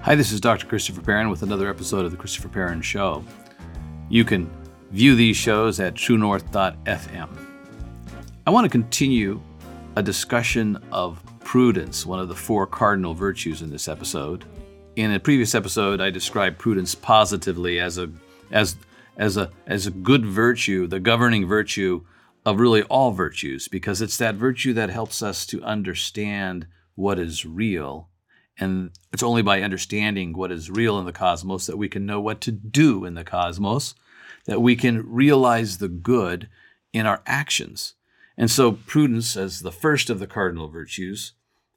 Hi, this is Dr. Christopher Perrin with another episode of The Christopher Perrin Show. You can view these shows at truenorth.fm. I want to continue a discussion of prudence, one of the four cardinal virtues in this episode. In a previous episode, I described prudence positively as a as as a as a good virtue, the governing virtue of really all virtues, because it's that virtue that helps us to understand what is real. And it's only by understanding what is real in the cosmos that we can know what to do in the cosmos, that we can realize the good in our actions. And so, prudence, as the first of the cardinal virtues,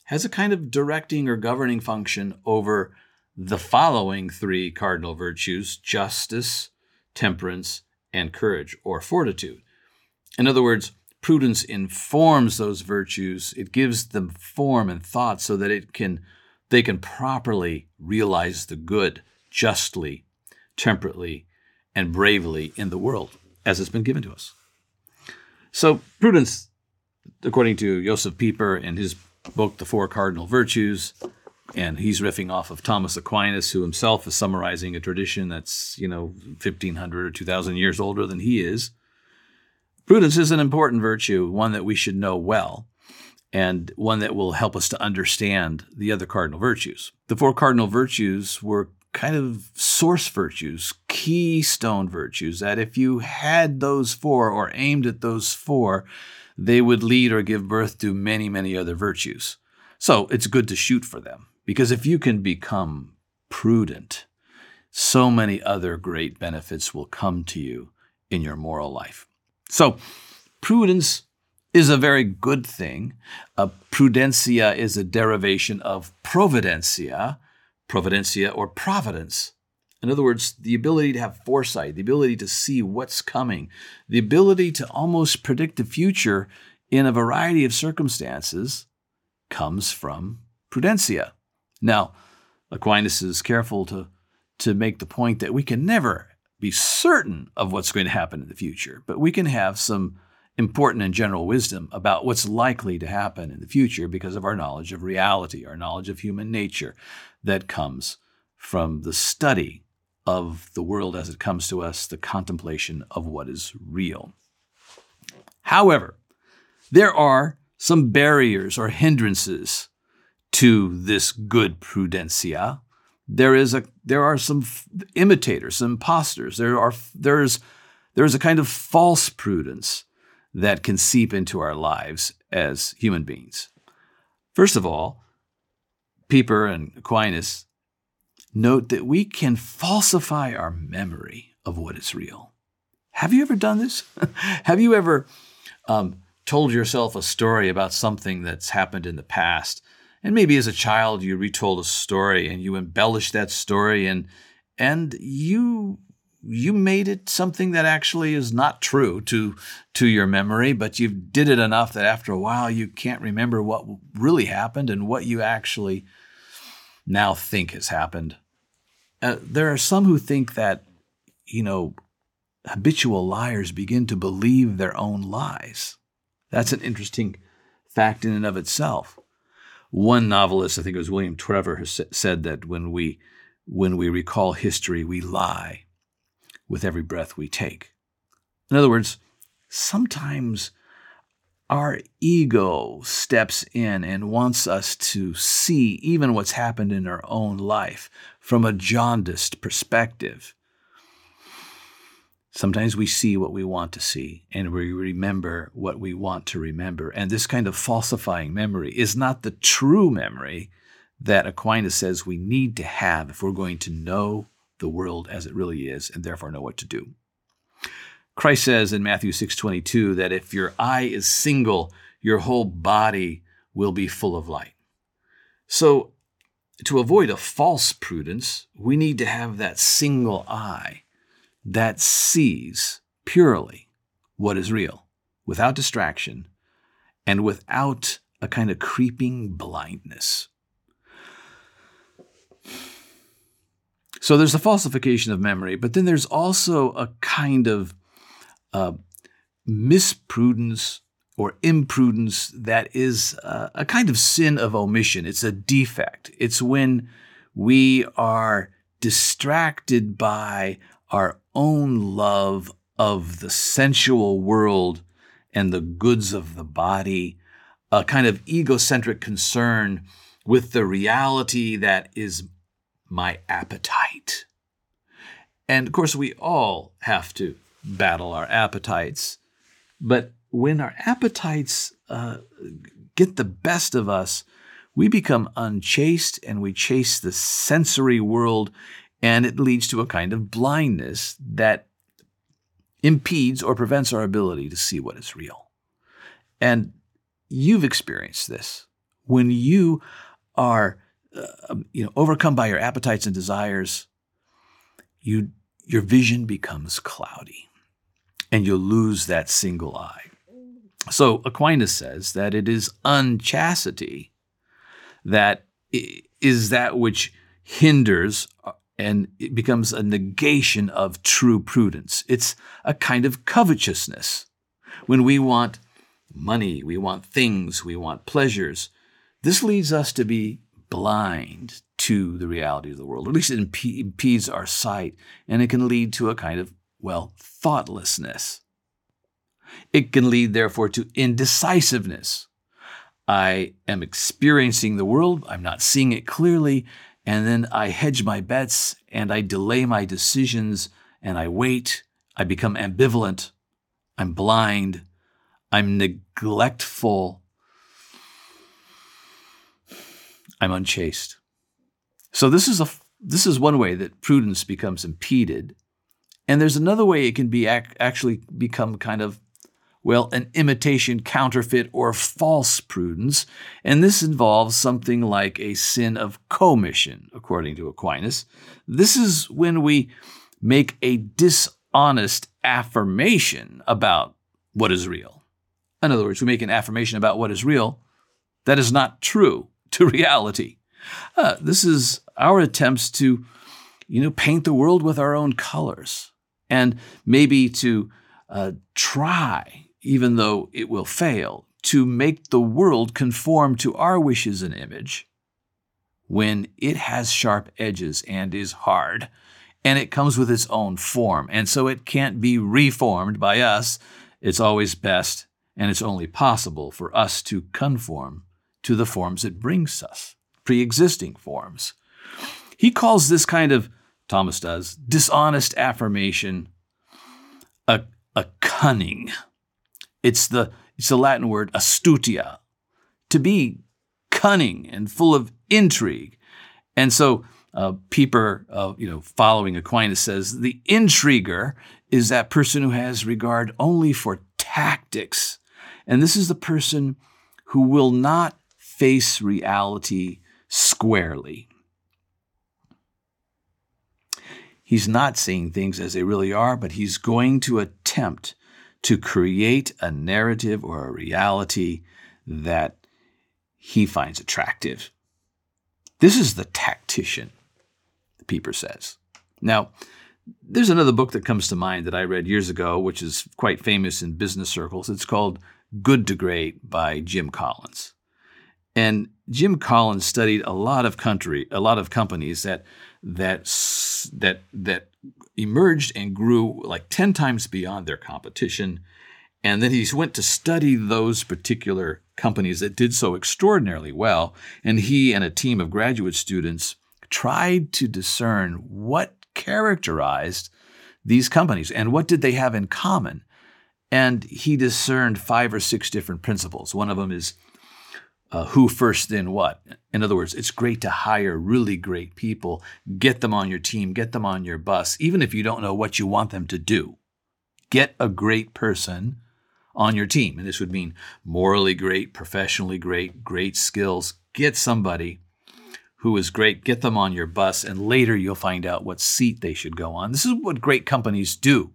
has a kind of directing or governing function over the following three cardinal virtues justice, temperance, and courage or fortitude. In other words, prudence informs those virtues, it gives them form and thought so that it can they can properly realize the good justly, temperately, and bravely in the world as it's been given to us. So, prudence, according to Josef Pieper in his book, The Four Cardinal Virtues, and he's riffing off of Thomas Aquinas, who himself is summarizing a tradition that's, you know, 1500 or 2000 years older than he is. Prudence is an important virtue, one that we should know well, and one that will help us to understand the other cardinal virtues. The four cardinal virtues were kind of source virtues, keystone virtues, that if you had those four or aimed at those four, they would lead or give birth to many, many other virtues. So it's good to shoot for them. Because if you can become prudent, so many other great benefits will come to you in your moral life. So, prudence is a very good thing. Uh, prudentia is a derivation of providentia, providentia or providence. In other words, the ability to have foresight, the ability to see what's coming, the ability to almost predict the future in a variety of circumstances comes from prudentia. Now, Aquinas is careful to, to make the point that we can never be certain of what's going to happen in the future, but we can have some important and general wisdom about what's likely to happen in the future because of our knowledge of reality, our knowledge of human nature that comes from the study of the world as it comes to us, the contemplation of what is real. However, there are some barriers or hindrances to this good prudentia. There is a there are some imitators, some imposters. There are there's there's a kind of false prudence that can seep into our lives as human beings. First of all, Pieper and Aquinas note that we can falsify our memory of what is real. Have you ever done this? Have you ever um, told yourself a story about something that's happened in the past and maybe as a child, you retold a story and you embellished that story and and you you made it something that actually is not true to to your memory, but you did it enough that after a while you can't remember what really happened and what you actually now think has happened. Uh, there are some who think that you know habitual liars begin to believe their own lies. That's an interesting fact in and of itself. One novelist, I think it was William Trevor, has said that when we when we recall history, we lie with every breath we take. In other words, sometimes our ego steps in and wants us to see even what's happened in our own life from a jaundiced perspective. Sometimes we see what we want to see and we remember what we want to remember. And this kind of falsifying memory is not the true memory that Aquinas says we need to have if we're going to know the world as it really is and therefore know what to do. Christ says in Matthew 6:22 that if your eye is single, your whole body will be full of light. So to avoid a false prudence, we need to have that single eye that sees purely what is real, without distraction, and without a kind of creeping blindness. So there's a falsification of memory, but then there's also a kind of uh, misprudence or imprudence that is uh, a kind of sin of omission. It's a defect. It's when we are distracted by our own love of the sensual world and the goods of the body, a kind of egocentric concern with the reality that is my appetite. And of course, we all have to battle our appetites. But when our appetites uh, get the best of us, we become unchaste and we chase the sensory world, and it leads to a kind of blindness that impedes or prevents our ability to see what is real. And you've experienced this. When you are uh, you know, overcome by your appetites and desires, you, your vision becomes cloudy and you'll lose that single eye. So Aquinas says that it is unchastity that is that which hinders uh, and it becomes a negation of true prudence. It's a kind of covetousness. When we want money, we want things, we want pleasures, this leads us to be blind to the reality of the world. At least it impedes our sight, and it can lead to a kind of, well, thoughtlessness. It can lead, therefore, to indecisiveness. I am experiencing the world, I'm not seeing it clearly, and then I hedge my bets and I delay my decisions and I wait. I become ambivalent. I'm blind. I'm neglectful. I'm unchaste. So this is a this is one way that prudence becomes impeded, and there's another way it can be ac- actually become kind of well, an imitation, counterfeit, or false prudence, and this involves something like a sin of commission, according to Aquinas. This is when we make a dishonest affirmation about what is real. In other words, we make an affirmation about what is real that is not true to reality. Uh, this is our attempts to, you know, paint the world with our own colors and maybe to uh, try even though it will fail, to make the world conform to our wishes and image when it has sharp edges and is hard, and it comes with its own form, and so it can't be reformed by us. It's always best, and it's only possible for us to conform to the forms it brings us, pre existing forms. He calls this kind of, Thomas does, dishonest affirmation a, a cunning it's the, it's the Latin word astutia, to be cunning and full of intrigue. And so uh, uh, you know, following Aquinas, says the intriguer is that person who has regard only for tactics. And this is the person who will not face reality squarely. He's not seeing things as they really are, but he's going to attempt to create a narrative or a reality that he finds attractive. This is the tactician, Pieper says. Now, there's another book that comes to mind that I read years ago, which is quite famous in business circles. It's called Good to Great by Jim Collins. And Jim Collins studied a lot of country, a lot of companies that that that that emerged and grew like 10 times beyond their competition. And then he went to study those particular companies that did so extraordinarily well. And he and a team of graduate students tried to discern what characterized these companies and what did they have in common. And he discerned five or six different principles. One of them is uh, who first, then what. In other words, it's great to hire really great people, get them on your team, get them on your bus, even if you don't know what you want them to do. Get a great person on your team. And this would mean morally great, professionally great, great skills. Get somebody who is great, get them on your bus, and later you'll find out what seat they should go on. This is what great companies do.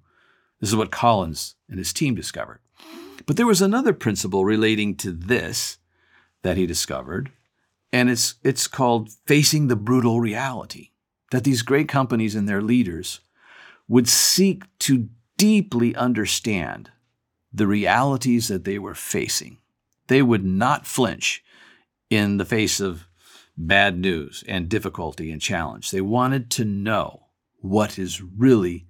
This is what Collins and his team discovered. But there was another principle relating to this that he discovered, and it's, it's called Facing the Brutal Reality. That these great companies and their leaders would seek to deeply understand the realities that they were facing. They would not flinch in the face of bad news and difficulty and challenge. They wanted to know what is really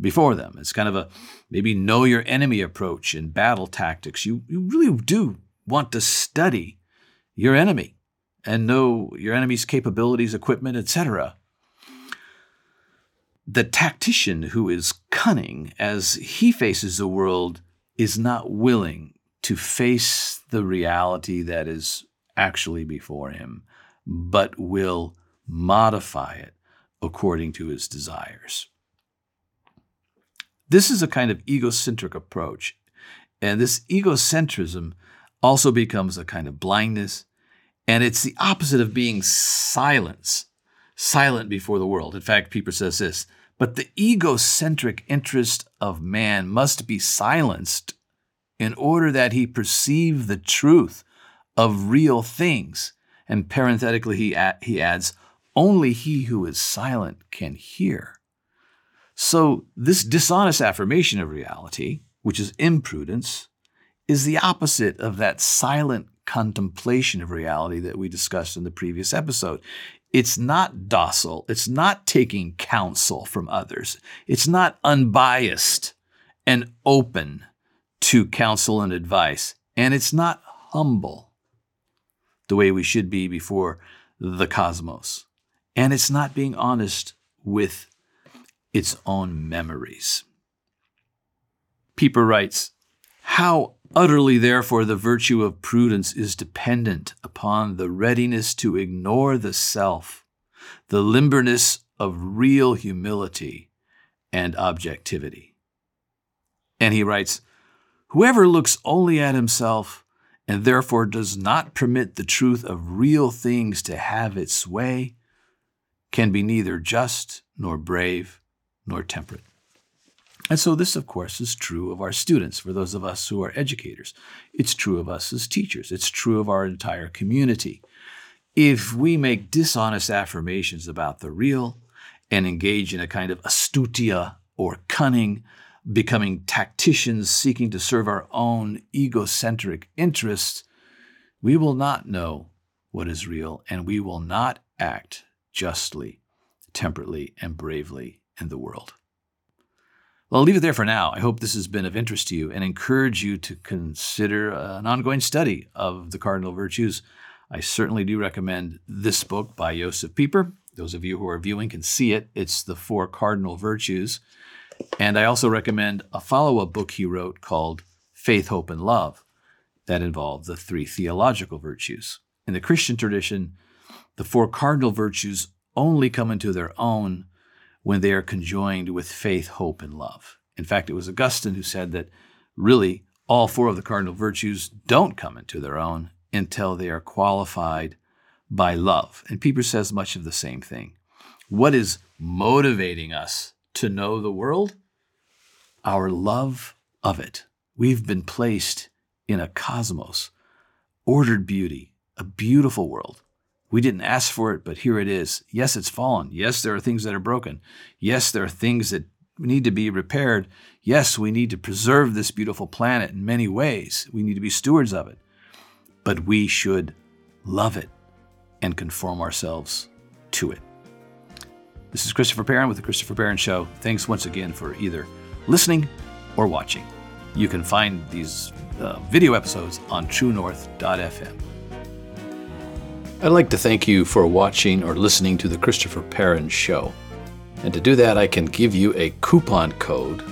before them. It's kind of a maybe know your enemy approach in battle tactics. You, you really do want to study your enemy and know your enemy's capabilities, equipment, etc. The tactician who is cunning as he faces the world is not willing to face the reality that is actually before him, but will modify it according to his desires. This is a kind of egocentric approach. And this egocentrism also becomes a kind of blindness. And it's the opposite of being silence, silent before the world. In fact, Pieper says this but the egocentric interest of man must be silenced in order that he perceive the truth of real things. And parenthetically, he, he adds, only he who is silent can hear. So, this dishonest affirmation of reality, which is imprudence, is the opposite of that silent contemplation of reality that we discussed in the previous episode. It's not docile, it's not taking counsel from others, it's not unbiased and open to counsel and advice, and it's not humble the way we should be before the cosmos. And it's not being honest with its own memories. Pieper writes, How utterly, therefore, the virtue of prudence is dependent upon the readiness to ignore the self, the limberness of real humility and objectivity. And he writes, Whoever looks only at himself and therefore does not permit the truth of real things to have its way can be neither just nor brave nor temperate. And so, this, of course, is true of our students, for those of us who are educators. It's true of us as teachers. It's true of our entire community. If we make dishonest affirmations about the real and engage in a kind of astutia or cunning, becoming tacticians seeking to serve our own egocentric interests, we will not know what is real and we will not act justly, temperately, and bravely in the world. Well, I'll leave it there for now. I hope this has been of interest to you and encourage you to consider uh, an ongoing study of the cardinal virtues. I certainly do recommend this book by Josef Pieper. Those of you who are viewing can see it. It's The Four Cardinal Virtues. And I also recommend a follow up book he wrote called Faith, Hope, and Love that involved the three theological virtues. In the Christian tradition, the four cardinal virtues only come into their own when they are conjoined with faith, hope, and love. In fact, it was Augustine who said that really all four of the cardinal virtues don't come into their own until they are qualified by love. And Pieper says much of the same thing. What is motivating us to know the world? Our love of it. We've been placed in a cosmos, ordered beauty, a beautiful world. We didn't ask for it, but here it is. Yes, it's fallen. Yes, there are things that are broken. Yes, there are things that need to be repaired. Yes, we need to preserve this beautiful planet in many ways. We need to be stewards of it. But we should love it and conform ourselves to it. This is Christopher Perrin with The Christopher Perrin Show. Thanks once again for either listening or watching. You can find these uh, video episodes on truenorth.fm. I'd like to thank you for watching or listening to the Christopher Perrin Show. And to do that, I can give you a coupon code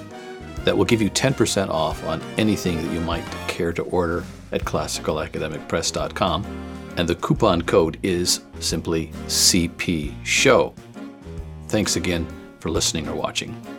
that will give you 10% off on anything that you might care to order at classicalacademicpress.com. And the coupon code is simply CP Show. Thanks again for listening or watching.